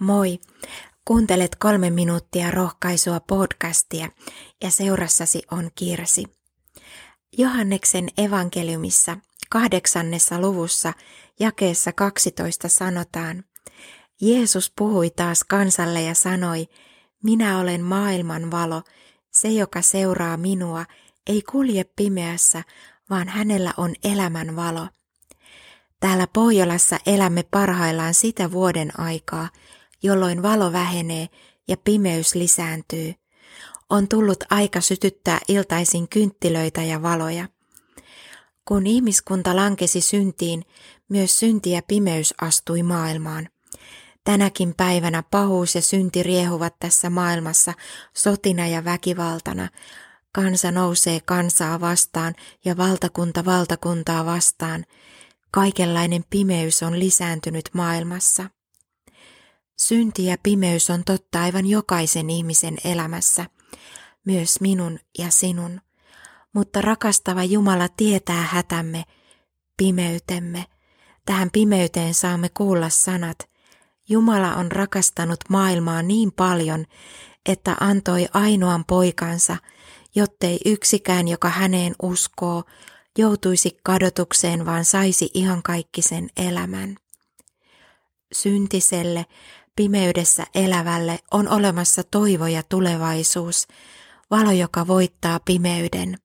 Moi! Kuuntelet kolme minuuttia rohkaisua podcastia ja seurassasi on Kirsi. Johanneksen evankeliumissa kahdeksannessa luvussa jakeessa 12 sanotaan, Jeesus puhui taas kansalle ja sanoi, minä olen maailman valo, se joka seuraa minua ei kulje pimeässä, vaan hänellä on elämän valo. Täällä Pohjolassa elämme parhaillaan sitä vuoden aikaa, jolloin valo vähenee ja pimeys lisääntyy. On tullut aika sytyttää iltaisin kynttilöitä ja valoja. Kun ihmiskunta lankesi syntiin, myös synti ja pimeys astui maailmaan. Tänäkin päivänä pahuus ja synti riehuvat tässä maailmassa sotina ja väkivaltana. Kansa nousee kansaa vastaan ja valtakunta valtakuntaa vastaan. Kaikenlainen pimeys on lisääntynyt maailmassa. Synti ja pimeys on totta aivan jokaisen ihmisen elämässä, myös minun ja sinun. Mutta rakastava Jumala tietää hätämme, pimeytemme. Tähän pimeyteen saamme kuulla sanat. Jumala on rakastanut maailmaa niin paljon, että antoi ainoan poikansa, jottei yksikään, joka häneen uskoo, joutuisi kadotukseen, vaan saisi ihan kaikkisen elämän. Syntiselle Pimeydessä elävälle on olemassa toivo ja tulevaisuus, valo, joka voittaa pimeyden.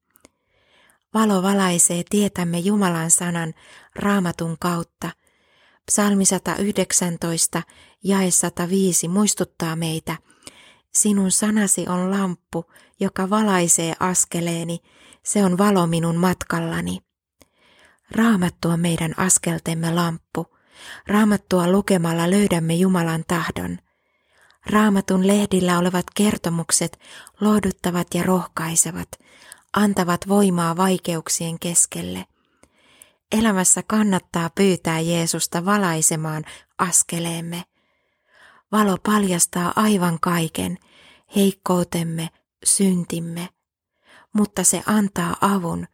Valo valaisee tietämme Jumalan sanan raamatun kautta. Psalmi 119 jae 105 muistuttaa meitä, sinun sanasi on lamppu, joka valaisee askeleeni, se on valo minun matkallani. Raamattu on meidän askeltemme lamppu. Raamattua lukemalla löydämme Jumalan tahdon. Raamatun lehdillä olevat kertomukset lohduttavat ja rohkaisevat, antavat voimaa vaikeuksien keskelle. Elämässä kannattaa pyytää Jeesusta valaisemaan askeleemme. Valo paljastaa aivan kaiken, heikkoutemme, syntimme, mutta se antaa avun,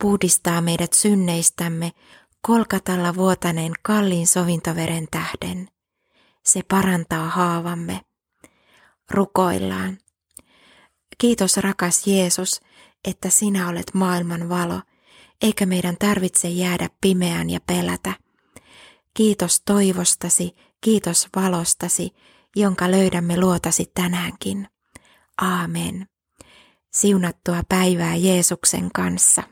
puhdistaa meidät synneistämme, kolkatalla vuotaneen kalliin sovintoveren tähden. Se parantaa haavamme. Rukoillaan. Kiitos rakas Jeesus, että sinä olet maailman valo, eikä meidän tarvitse jäädä pimeään ja pelätä. Kiitos toivostasi, kiitos valostasi, jonka löydämme luotasi tänäänkin. Aamen. Siunattua päivää Jeesuksen kanssa.